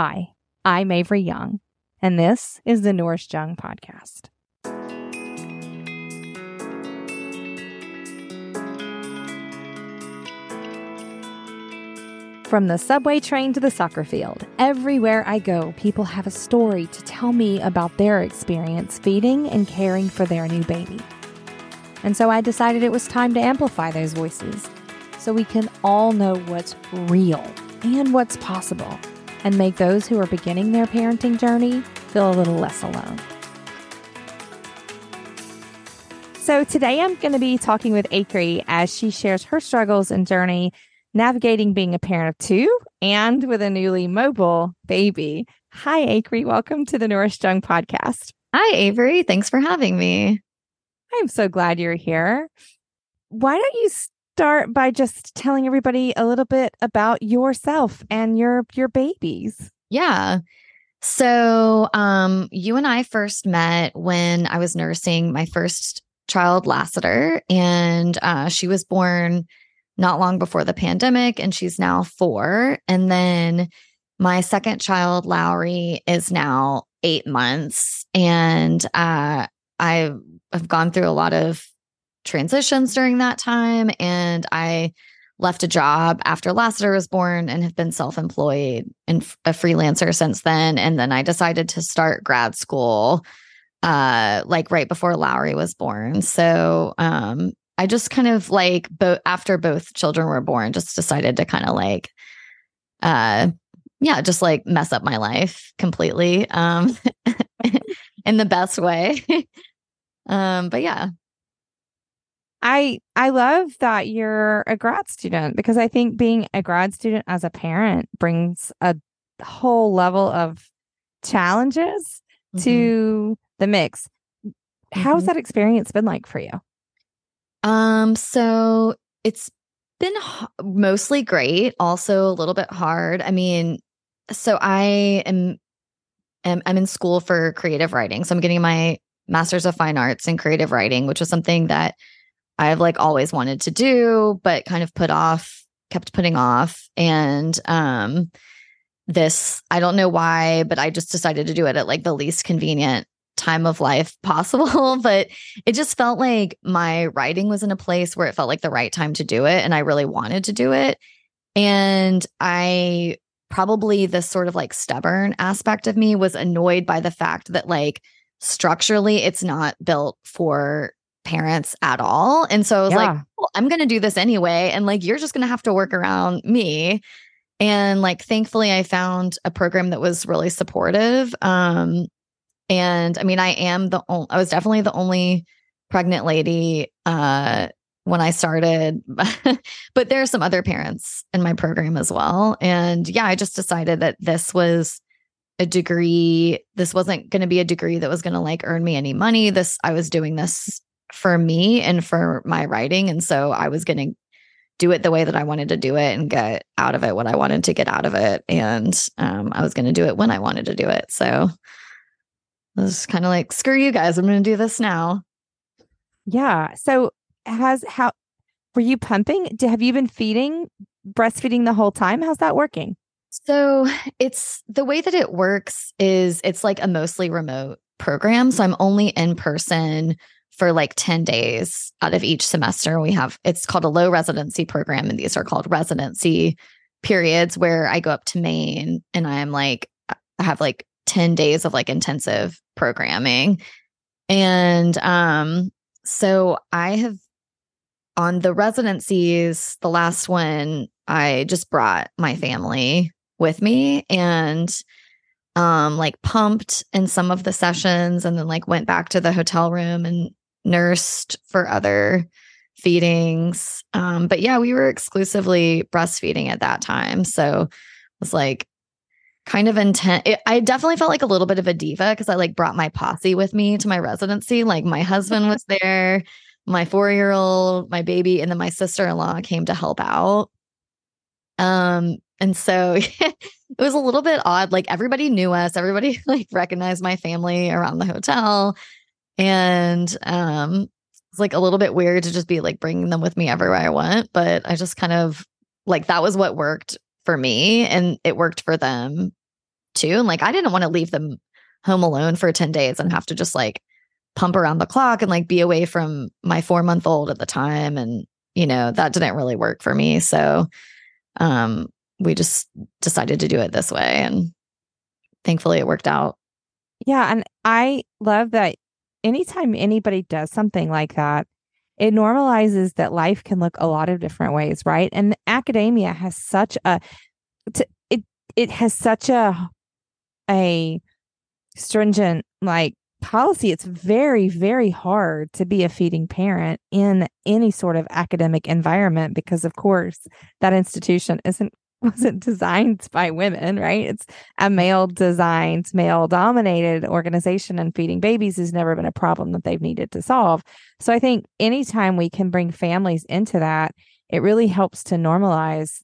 Hi, I'm Avery Young, and this is the Nourished Young Podcast. From the subway train to the soccer field, everywhere I go, people have a story to tell me about their experience feeding and caring for their new baby. And so I decided it was time to amplify those voices so we can all know what's real and what's possible and make those who are beginning their parenting journey feel a little less alone. So today I'm going to be talking with Acree as she shares her struggles and journey navigating being a parent of two and with a newly mobile baby. Hi, Acree. Welcome to the Nourished Young podcast. Hi, Avery. Thanks for having me. I'm so glad you're here. Why don't you start by just telling everybody a little bit about yourself and your your babies? Yeah. So, um, you and I first met when I was nursing my first child, Lassiter, and uh, she was born not long before the pandemic, and she's now four. And then my second child, Lowry, is now eight months, and uh, I have gone through a lot of transitions during that time, and I left a job after Lassiter was born and have been self employed and a freelancer since then. And then I decided to start grad school uh like right before Lowry was born. So um I just kind of like both after both children were born, just decided to kind of like uh yeah, just like mess up my life completely. Um in the best way. um, but yeah. I I love that you're a grad student because I think being a grad student as a parent brings a whole level of challenges mm-hmm. to the mix. How's mm-hmm. that experience been like for you? Um, so it's been h- mostly great, also a little bit hard. I mean, so I am, am I'm in school for creative writing. So I'm getting my master's of fine arts in creative writing, which was something that I've like always wanted to do, but kind of put off, kept putting off. And um this, I don't know why, but I just decided to do it at like the least convenient time of life possible. but it just felt like my writing was in a place where it felt like the right time to do it. And I really wanted to do it. And I probably this sort of like stubborn aspect of me was annoyed by the fact that like structurally it's not built for parents at all. And so I was yeah. like, well, I'm going to do this anyway. And like, you're just going to have to work around me. And like, thankfully, I found a program that was really supportive. Um, and I mean, I am the only, I was definitely the only pregnant lady uh, when I started, but there are some other parents in my program as well. And yeah, I just decided that this was a degree. This wasn't going to be a degree that was going to like earn me any money. This, I was doing this for me and for my writing. And so I was going to do it the way that I wanted to do it and get out of it what I wanted to get out of it. And um, I was going to do it when I wanted to do it. So I was kind of like, screw you guys. I'm going to do this now. Yeah. So has how were you pumping? Have you been feeding, breastfeeding the whole time? How's that working? So it's the way that it works is it's like a mostly remote program. So I'm only in person for like 10 days out of each semester. We have it's called a low residency program, and these are called residency periods where I go up to Maine and I'm like, I have like 10 days of like intensive programming. And um, so I have on the residencies, the last one, I just brought my family with me and um like pumped in some of the sessions and then like went back to the hotel room and nursed for other feedings. Um, but yeah, we were exclusively breastfeeding at that time. So it was like kind of intense. I definitely felt like a little bit of a diva because I like brought my posse with me to my residency. Like my husband was there, my four year old, my baby, and then my sister in law came to help out. Um, and so it was a little bit odd. Like everybody knew us, everybody like recognized my family around the hotel. And um, it's like a little bit weird to just be like bringing them with me everywhere I went. But I just kind of like that was what worked for me and it worked for them too. And like, I didn't want to leave them home alone for 10 days and have to just like pump around the clock and like be away from my four month old at the time. And, you know, that didn't really work for me. So, um, we just decided to do it this way. And thankfully it worked out. Yeah. And I love that anytime anybody does something like that, it normalizes that life can look a lot of different ways, right? And academia has such a it it has such a a stringent like policy. It's very very hard to be a feeding parent in any sort of academic environment because of course that institution isn't wasn't designed by women, right? It's a male designed, male dominated organization, and feeding babies has never been a problem that they've needed to solve. So I think anytime we can bring families into that, it really helps to normalize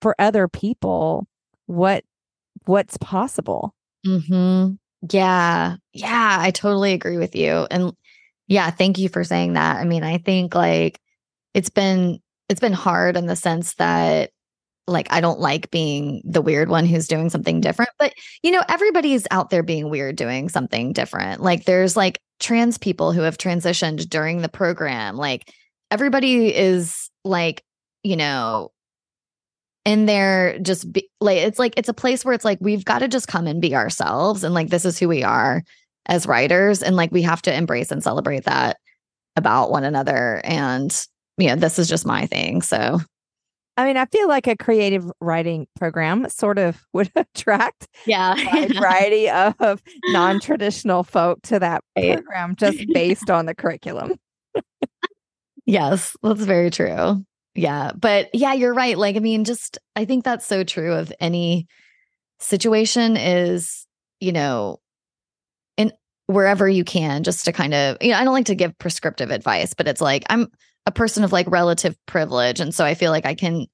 for other people what what's possible. Mm-hmm. Yeah. Yeah. I totally agree with you. And yeah, thank you for saying that. I mean, I think like it's been it's been hard in the sense that like I don't like being the weird one who's doing something different. But you know, everybody's out there being weird doing something different. Like there's like trans people who have transitioned during the program. Like everybody is like, you know, in there just be like it's like it's a place where it's like we've got to just come and be ourselves and like this is who we are as writers and like we have to embrace and celebrate that about one another and you know this is just my thing so I mean, I feel like a creative writing program sort of would attract yeah. a variety of non-traditional folk to that program just based on the curriculum. yes, that's very true. Yeah, but yeah, you're right. Like I mean, just I think that's so true of any situation is, you know, in wherever you can just to kind of, you know, I don't like to give prescriptive advice, but it's like I'm a person of like relative privilege. And so I feel like I can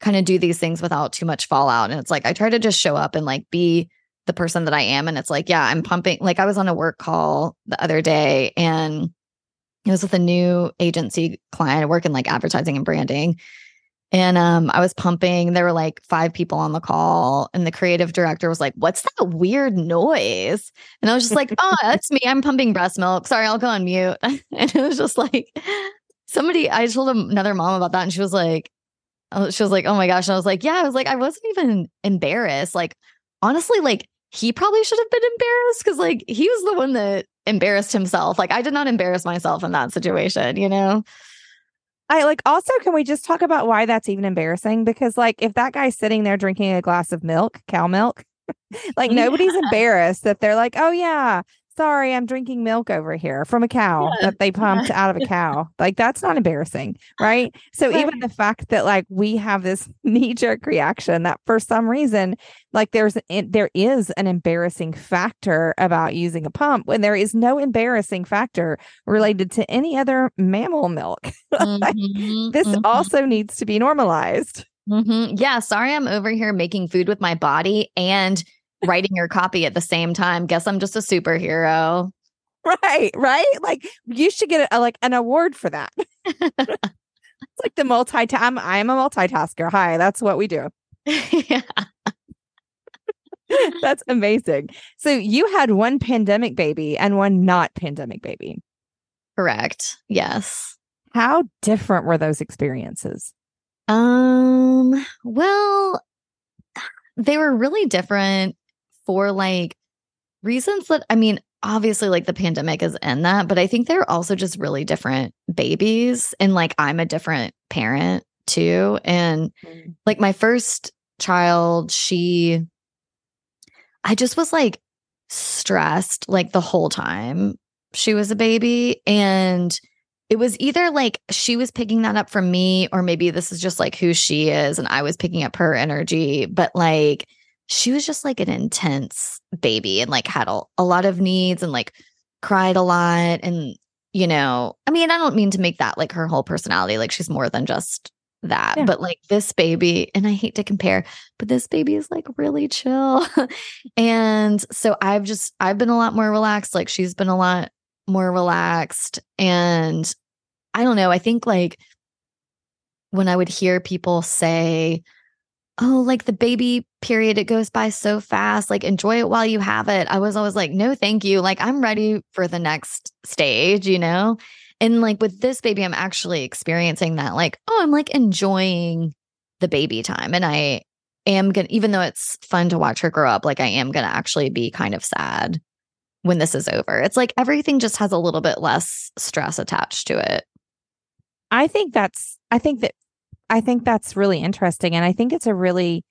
kind of do these things without too much fallout. And it's like I try to just show up and like be the person that I am. And it's like, yeah, I'm pumping. Like I was on a work call the other day and it was with a new agency client. I work in like advertising and branding. And um, I was pumping. There were like five people on the call, and the creative director was like, "What's that weird noise?" And I was just like, "Oh, that's me. I'm pumping breast milk. Sorry, I'll go on mute." and it was just like, somebody i told another mom about that and she was like oh, she was like oh my gosh. And i was like yeah. I was like i wasn't even embarrassed. Like honestly like he probably should have been embarrassed because like he was the one that embarrassed himself. Like i did not embarrass myself in that situation you know? I like also can we just talk about why that's even embarrassing? Because like if that guy's sitting there drinking a glass of milk, cow milk, like nobody's yeah. embarrassed that they're like, oh yeah, sorry, I'm drinking milk over here from a cow yeah. that they pumped out of a cow. Like that's not embarrassing, right? So right. even the fact that like we have this knee jerk reaction that for some reason, like there's there is an embarrassing factor about using a pump when there is no embarrassing factor related to any other mammal milk. Mm-hmm, this mm-hmm. also needs to be normalized. Mm-hmm. Yeah, sorry, I'm over here making food with my body and writing your copy at the same time. Guess I'm just a superhero. Right, right. Like you should get a, like an award for that. it's like the multi. I'm I'm a multitasker. Hi, that's what we do. yeah. that's amazing. So you had one pandemic baby and one not pandemic baby. Correct. Yes. How different were those experiences? Um, well, they were really different for like reasons that I mean, obviously like the pandemic is in that, but I think they're also just really different babies. And like I'm a different parent too. And mm. like my first child, she I just was like stressed like the whole time she was a baby. And it was either like she was picking that up from me, or maybe this is just like who she is, and I was picking up her energy. But like she was just like an intense baby and like had a, a lot of needs and like cried a lot and you know i mean i don't mean to make that like her whole personality like she's more than just that yeah. but like this baby and i hate to compare but this baby is like really chill and so i've just i've been a lot more relaxed like she's been a lot more relaxed and i don't know i think like when i would hear people say oh, like the baby period, it goes by so fast. Like, enjoy it while you have it. I was always like, no, thank you. Like, I'm ready for the next stage, you know? And like with this baby, I'm actually experiencing that. Like, oh, I'm like enjoying the baby time. And I am going to, even though it's fun to watch her grow up, like, I am going to actually be kind of sad when this is over. It's like everything just has a little bit less stress attached to it. I think that's, I think that I think that's really interesting. And I think it's a really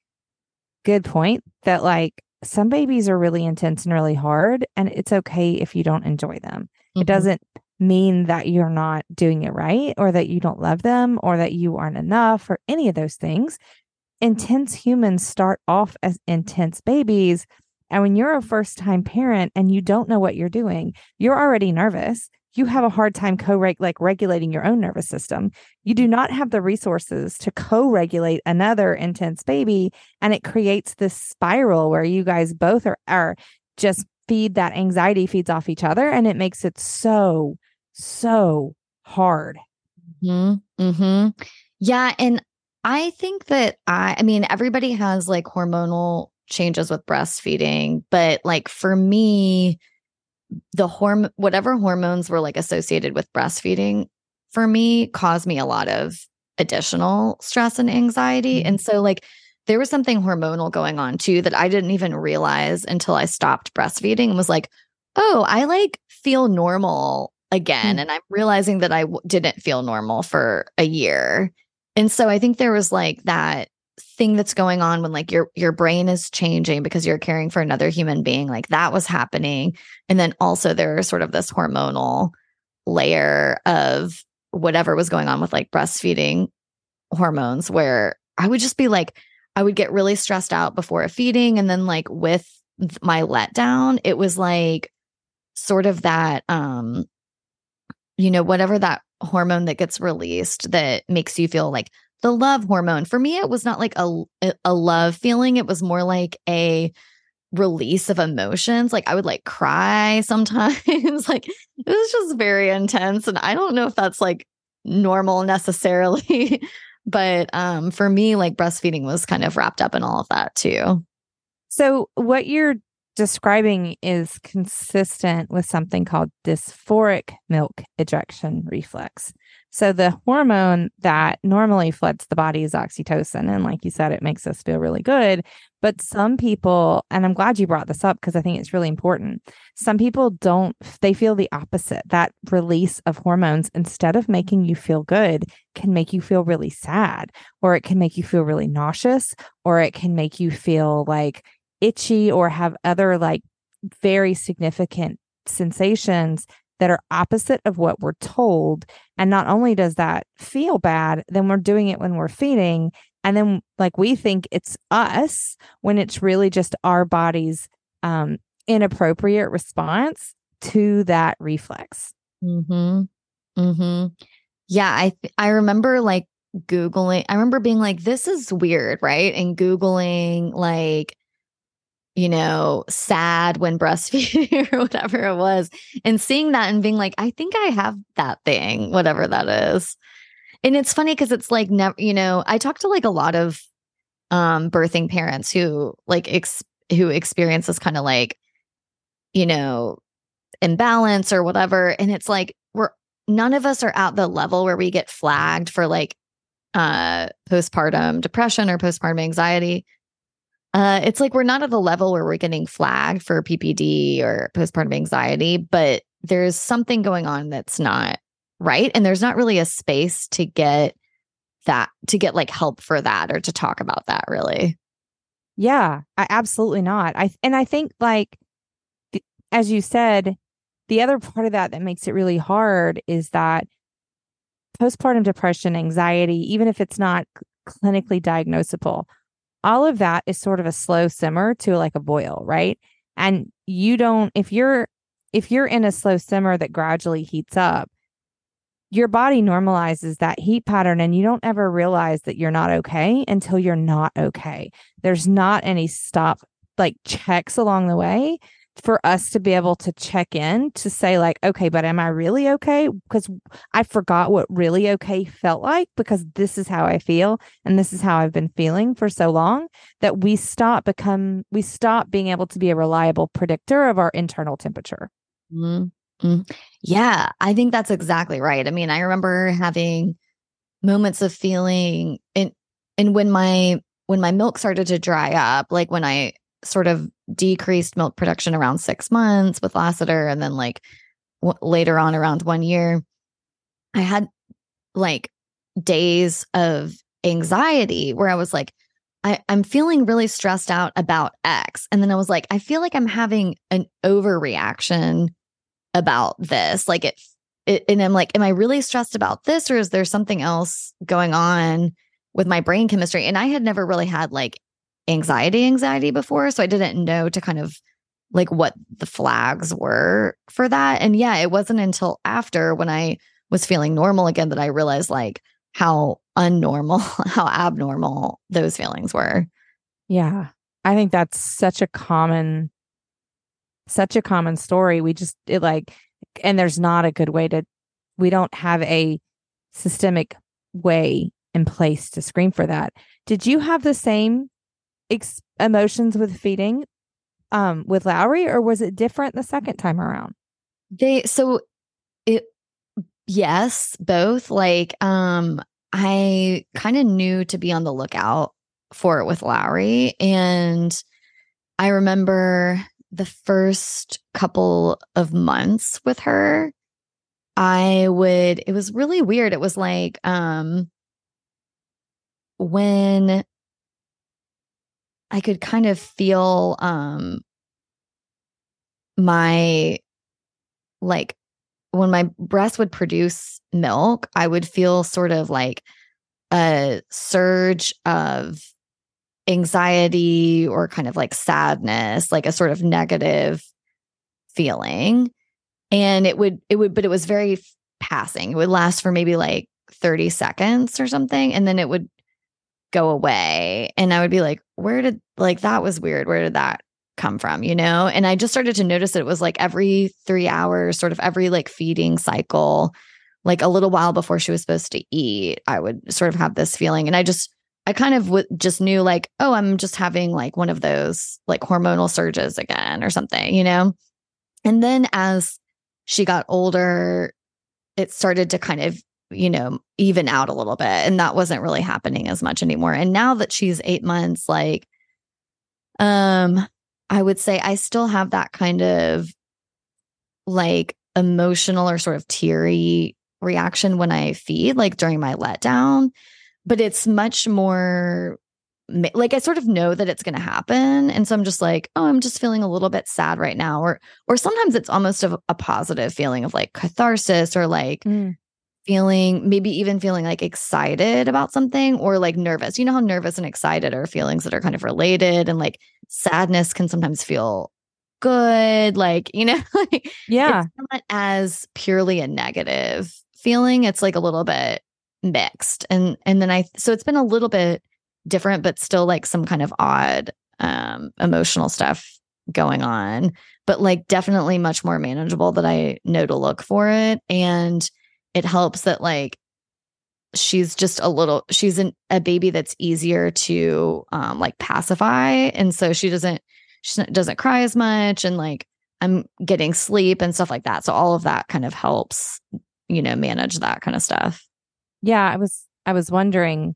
good point that like some babies are really intense and really hard, and it's okay if you don't enjoy them. Mm-hmm. It doesn't mean that you're not doing it right or that you don't love them or that you aren't enough or any of those things. Intense humans start off as intense babies. And when you're a first time parent and you don't know what you're doing, you're already nervous you have a hard time co like regulating your own nervous system. You do not have the resources to co-regulate another intense baby, and it creates this spiral where you guys both are are just feed that anxiety feeds off each other, and it makes it so so hard. Hmm. Hmm. Yeah, and I think that I. I mean, everybody has like hormonal changes with breastfeeding, but like for me the horm whatever hormones were like associated with breastfeeding for me caused me a lot of additional stress and anxiety. Mm-hmm. And so like there was something hormonal going on too that I didn't even realize until I stopped breastfeeding and was like, "Oh, I like feel normal again." Mm-hmm. And I'm realizing that I w- didn't feel normal for a year. And so I think there was like that thing that's going on when like your your brain is changing because you're caring for another human being like that was happening. And then also there's sort of this hormonal layer of whatever was going on with like breastfeeding hormones where i would just be like i would get really stressed out before a feeding. And then like with my letdown it was like sort of that um you know whatever that hormone that gets released that makes you feel like the love hormone. For me, it was not like a, a love feeling. It was more like a release of emotions. Like I would like cry sometimes. like it was just very intense. And I don't know if that's like normal necessarily. but um for me, like breastfeeding was kind of wrapped up in all of that too. So what you're describing is consistent with something called dysphoric milk ejection reflex. So the hormone that normally floods the body is oxytocin. And like you said, it makes us feel really good. But some people, and I'm glad you brought this up because I think it's really important. Some people don't, they feel the opposite. That release of hormones, instead of making you feel good, can make you feel really sad, or it can make you feel really nauseous, or it can make you feel like itchy or have other like very significant sensations that are opposite of what we're told. And not only does that feel bad, then we're doing it when we're feeding. And then, like, we think it's us when it's really just our body's um, inappropriate response to that reflex. Hmm. Hmm. Yeah, I th- I remember like googling. I remember being like, "This is weird," right? And googling like you know, sad when breastfeeding or whatever it was, and seeing that and being like, I think I have that thing, whatever that is. And it's funny because it's like never, you know, I talk to like a lot of um birthing parents who like ex- who experience this kind of like, you know, imbalance or whatever. And it's like we're none of us are at the level where we get flagged for like uh postpartum depression or postpartum anxiety uh, it's like we're not at the level where we're getting flagged for PPD or postpartum anxiety, but there's something going on that's not right. And there's not really a space to get that, to get like help for that or to talk about that really. Yeah, I, absolutely not. I, and I think like, as you said, the other part of that that makes it really hard is that postpartum depression, anxiety, even if it's not clinically diagnosable, all of that is sort of a slow simmer to like a boil, right? And you don't if you're if you're in a slow simmer that gradually heats up, your body normalizes that heat pattern and you don't ever realize that you're not okay until you're not okay. There's not any stop like checks along the way for us to be able to check in to say like okay but am i really okay? Because i forgot what really okay felt like because this is how i feel and this is how i've been feeling for so long that we stop become we stop being able to be a reliable predictor of our internal temperature. Mm-hmm. yeah i think that's exactly right. I mean i remember having moments of feeling and and when my when my milk started to dry up like when i sort of decreased milk production around six months with Lassiter. And then, like, w- later on, around one year, I had like days of anxiety where I was like, I, I'm feeling really stressed out about X. And then I was like, I feel like I'm having an overreaction about this. Like it, it, and I'm like, am I really stressed about this or is there something else going on with my brain chemistry? And I had never really had like anxiety anxiety before. So i didn't know to kind of like what the flags were for that. And yeah it wasn't until after when i was feeling normal again that i realized like how unnormal how abnormal those feelings were. Yeah. I think that's such a common such a common story. We just it like and there's not a good way to we don't have a systemic way in place to screen for that. Did you have the same ex- emotions with feeding um with Lowry or was it different the second time around? They so it yes, both. Like um I kind of knew to be on the lookout for it with Lowry and I remember the first couple of months with her I would it was really weird. It was like um when I could kind of feel um my like when my breast would produce milk, I would feel sort of like a surge of anxiety or kind of like sadness, like a sort of negative feeling. And it would, it would, but it was very passing. It would last for maybe like 30 seconds or something. And then it would go away. And I would be like, where did like that was weird. Where did that come from? You know? And I just started to notice it was like every three hours, sort of every like feeding cycle, like a little while before she was supposed to eat, I would sort of have this feeling. And I just, I kind of w- just knew like, oh, I'm just having like one of those like hormonal surges again or something, you know? And then as she got older, it started to kind of you know, even out a little bit. And that wasn't really happening as much anymore. And now that she's eight months, like, um, I would say I still have that kind of like emotional or sort of teary reaction when I feed, like during my letdown, but it's much more like I sort of know that it's going to happen and so I'm just like oh I'm just feeling a little bit sad right now or or sometimes it's almost a, a positive feeling of like catharsis or like mm feeling maybe even feeling like excited about something or like nervous. You know how nervous and excited are feelings that are kind of related and like sadness can sometimes feel good like you know like yeah. it's not as purely a negative feeling it's like a little bit mixed. And and then i so it's been a little bit different but still like some kind of odd um emotional stuff going on but like definitely much more manageable that i know to look for it. And it helps that like she's just a little she's an, a baby that's easier to um like pacify and so she doesn't she doesn't cry as much and like i'm getting sleep and stuff like that so all of that kind of helps you know manage that kind of stuff yeah i was i was wondering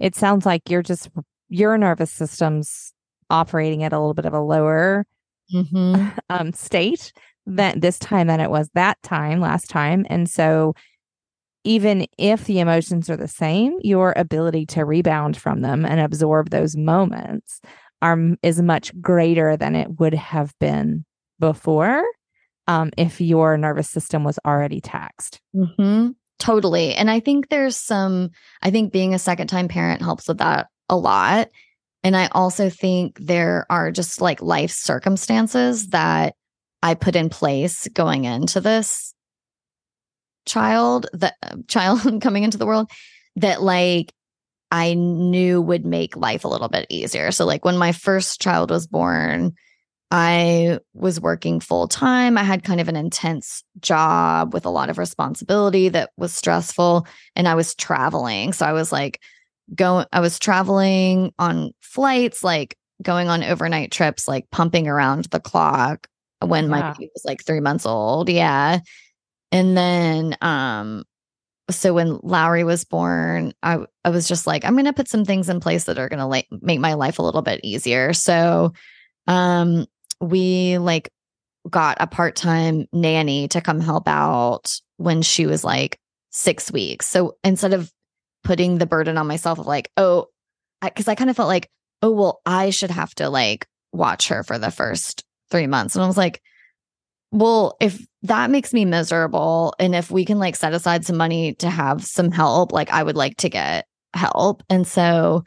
it sounds like you're just your nervous system's operating at a little bit of a lower mm-hmm. um state than this time than it was that time last time. And so even if the emotions are the same, your ability to rebound from them and absorb those moments are is much greater than it would have been before um, if your nervous system was already taxed. Mm-hmm. Totally. And I think there's some, I think being a second time parent helps with that a lot. And I also think there are just like life circumstances that I put in place going into this child, the uh, child coming into the world that like I knew would make life a little bit easier. So like when my first child was born, I was working full time. I had kind of an intense job with a lot of responsibility that was stressful. And I was traveling. So I was like going, I was traveling on flights, like going on overnight trips, like pumping around the clock when yeah. my baby was like three months old. Yeah. And then, um, so when Lowry was born, I I was just like, I'm going to put some things in place that are going to like make my life a little bit easier. So, um, we like got a part time nanny to come help out when she was like six weeks. So instead of putting the burden on myself of like, oh, because I, I kind of felt like, oh, well, I should have to like watch her for the first three months. And I was like, well, if that makes me miserable, and if we can like set aside some money to have some help, like I would like to get help. And so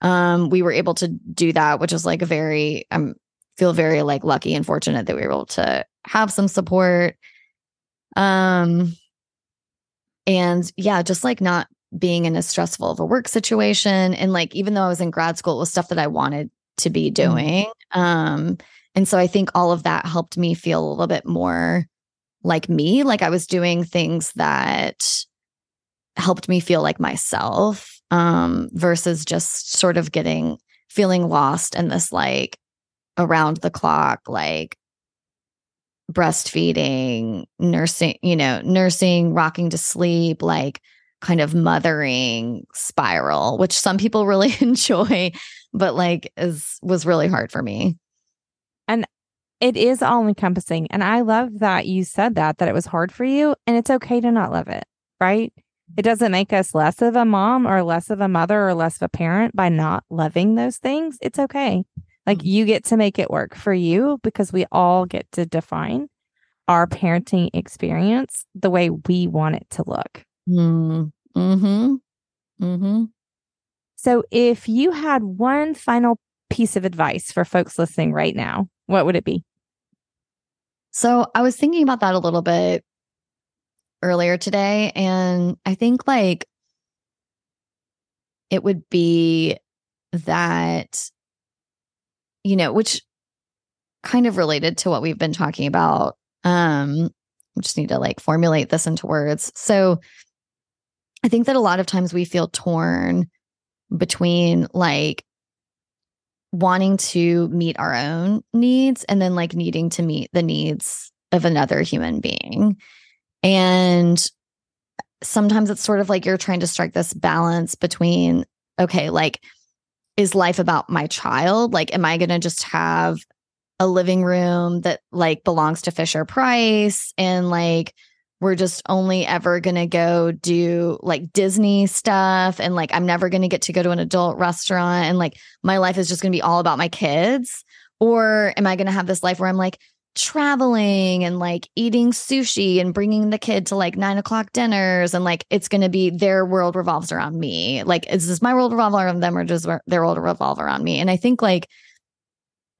um we were able to do that, which is like a very um feel very like lucky and fortunate that we were able to have some support. Um and yeah, just like not being in a stressful of a work situation. And like even though I was in grad school, it was stuff that I wanted to be mm. doing. Mm-hmm. Um and so I think all of that helped me feel a little bit more like me, like I was doing things that helped me feel like myself um versus just sort of getting feeling lost in this like around the clock like breastfeeding, nursing, you know, nursing, rocking to sleep, like kind of mothering spiral, which some people really enjoy, but like is was really hard for me. And it is all encompassing. And I love that you said that, that it was hard for you and it's okay to not love it, right? It doesn't make us less of a mom or less of a mother or less of a parent by not loving those things. It's okay. Like mm-hmm. you get to make it work for you because we all get to define our parenting experience the way we want it to look. Mm-hmm. Mm-hmm. So if you had one final piece of advice for folks listening right now, what would it be? So I was thinking about that a little bit earlier today. And I think like it would be that you know, which kind of related to what we've been talking about. Um, I just need to like formulate this into words. So I think that a lot of times we feel torn between like wanting to meet our own needs and then like needing to meet the needs of another human being. And sometimes it's sort of like you're trying to strike this balance between, okay, like, is life about my child? Like, am I going to just have a living room that like belongs to Fisher Price and like we're just only ever going to go do like Disney stuff and like I'm never going to get to go to an adult restaurant and like my life is just going to be all about my kids? Or am I going to have this life where I'm like, traveling and like eating sushi and bringing the kid to like nine o'clock dinners and like it's going to be their world revolves around me like is this my world revolve around them or does their world revolve around me and i think like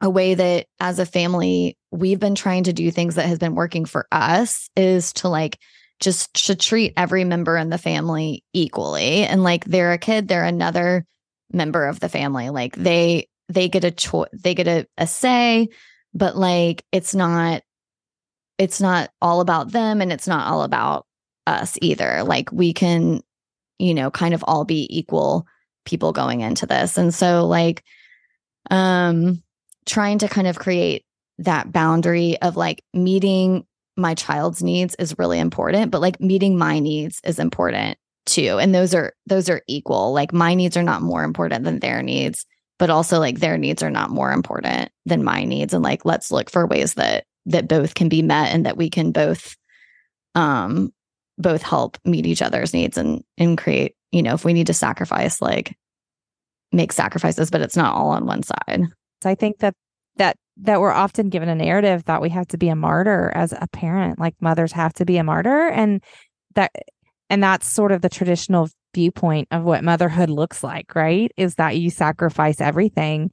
a way that as a family we've been trying to do things that has been working for us is to like just to treat every member in the family equally. And like they're a kid they're another member of the family. Like they they get a choice they get a, a say but like it's not it's not all about them and it's not all about us either. Like we can you know kind of all be equal people going into this. And so like um trying to kind of create that boundary of like meeting my child's needs is really important but like meeting my needs is important too and those are those are equal. Like my needs are not more important than their needs but also like their needs are not more important than my needs and like let's look for ways that that both can be met and that we can both um both help meet each other's needs and and create you know if we need to sacrifice like make sacrifices but it's not all on one side. So i think that that we're often given a narrative that we have to be a martyr as a parent like mothers have to be a martyr and that and that's sort of the traditional viewpoint of what motherhood looks like, right? Is that you sacrifice everything.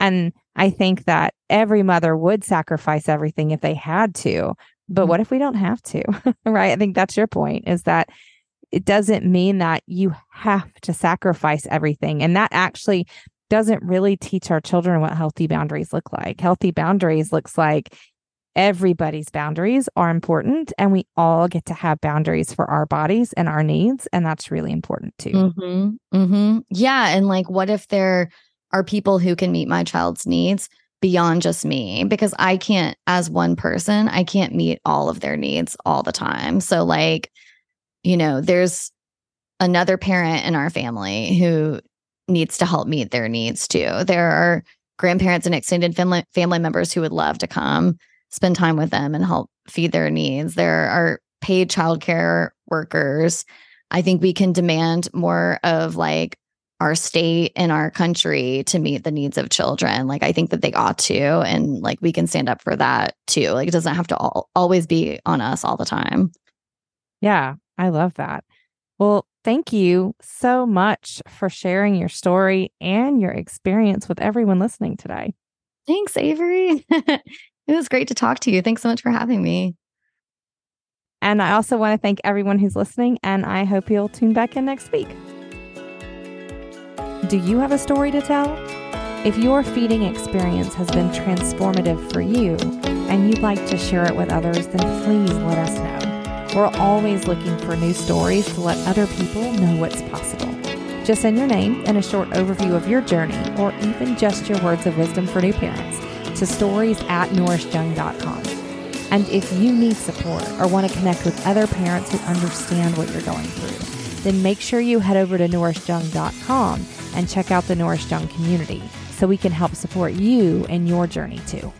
And I think that every mother would sacrifice everything if they had to. But mm-hmm. what if we don't have to? right? I think that's your point is that it doesn't mean that you have to sacrifice everything. And that actually doesn't really teach our children what healthy boundaries look like. Healthy boundaries looks like everybody's boundaries are important and we all get to have boundaries for our bodies and our needs and that's really important too. Mm-hmm. Mm-hmm. Yeah, and like what if there are people who can meet my child's needs beyond just me because I can't as one person, I can't meet all of their needs all the time. So like you know, there's another parent in our family who needs to help meet their needs too. There are grandparents and extended family family members who would love to come spend time with them and help feed their needs. There are paid childcare workers. I think we can demand more of like our state and our country to meet the needs of children. Like I think that they ought to and like we can stand up for that too. Like it doesn't have to all, always be on us all the time. Yeah, I love that. Well, thank you so much for sharing your story and your experience with everyone listening today. Thanks, Avery. it was great to talk to you. Thanks so much for having me. And I also want to thank everyone who's listening, and I hope you'll tune back in next week. Do you have a story to tell? If your feeding experience has been transformative for you and you'd like to share it with others, then please let us know. We're always looking for new stories to let other people know what's possible. Just send your name and a short overview of your journey, or even just your words of wisdom for new parents, to stories at nourishedyoung.com. And if you need support or want to connect with other parents who understand what you're going through, then make sure you head over to nourishedyoung.com and check out the Nourished Young community so we can help support you in your journey too.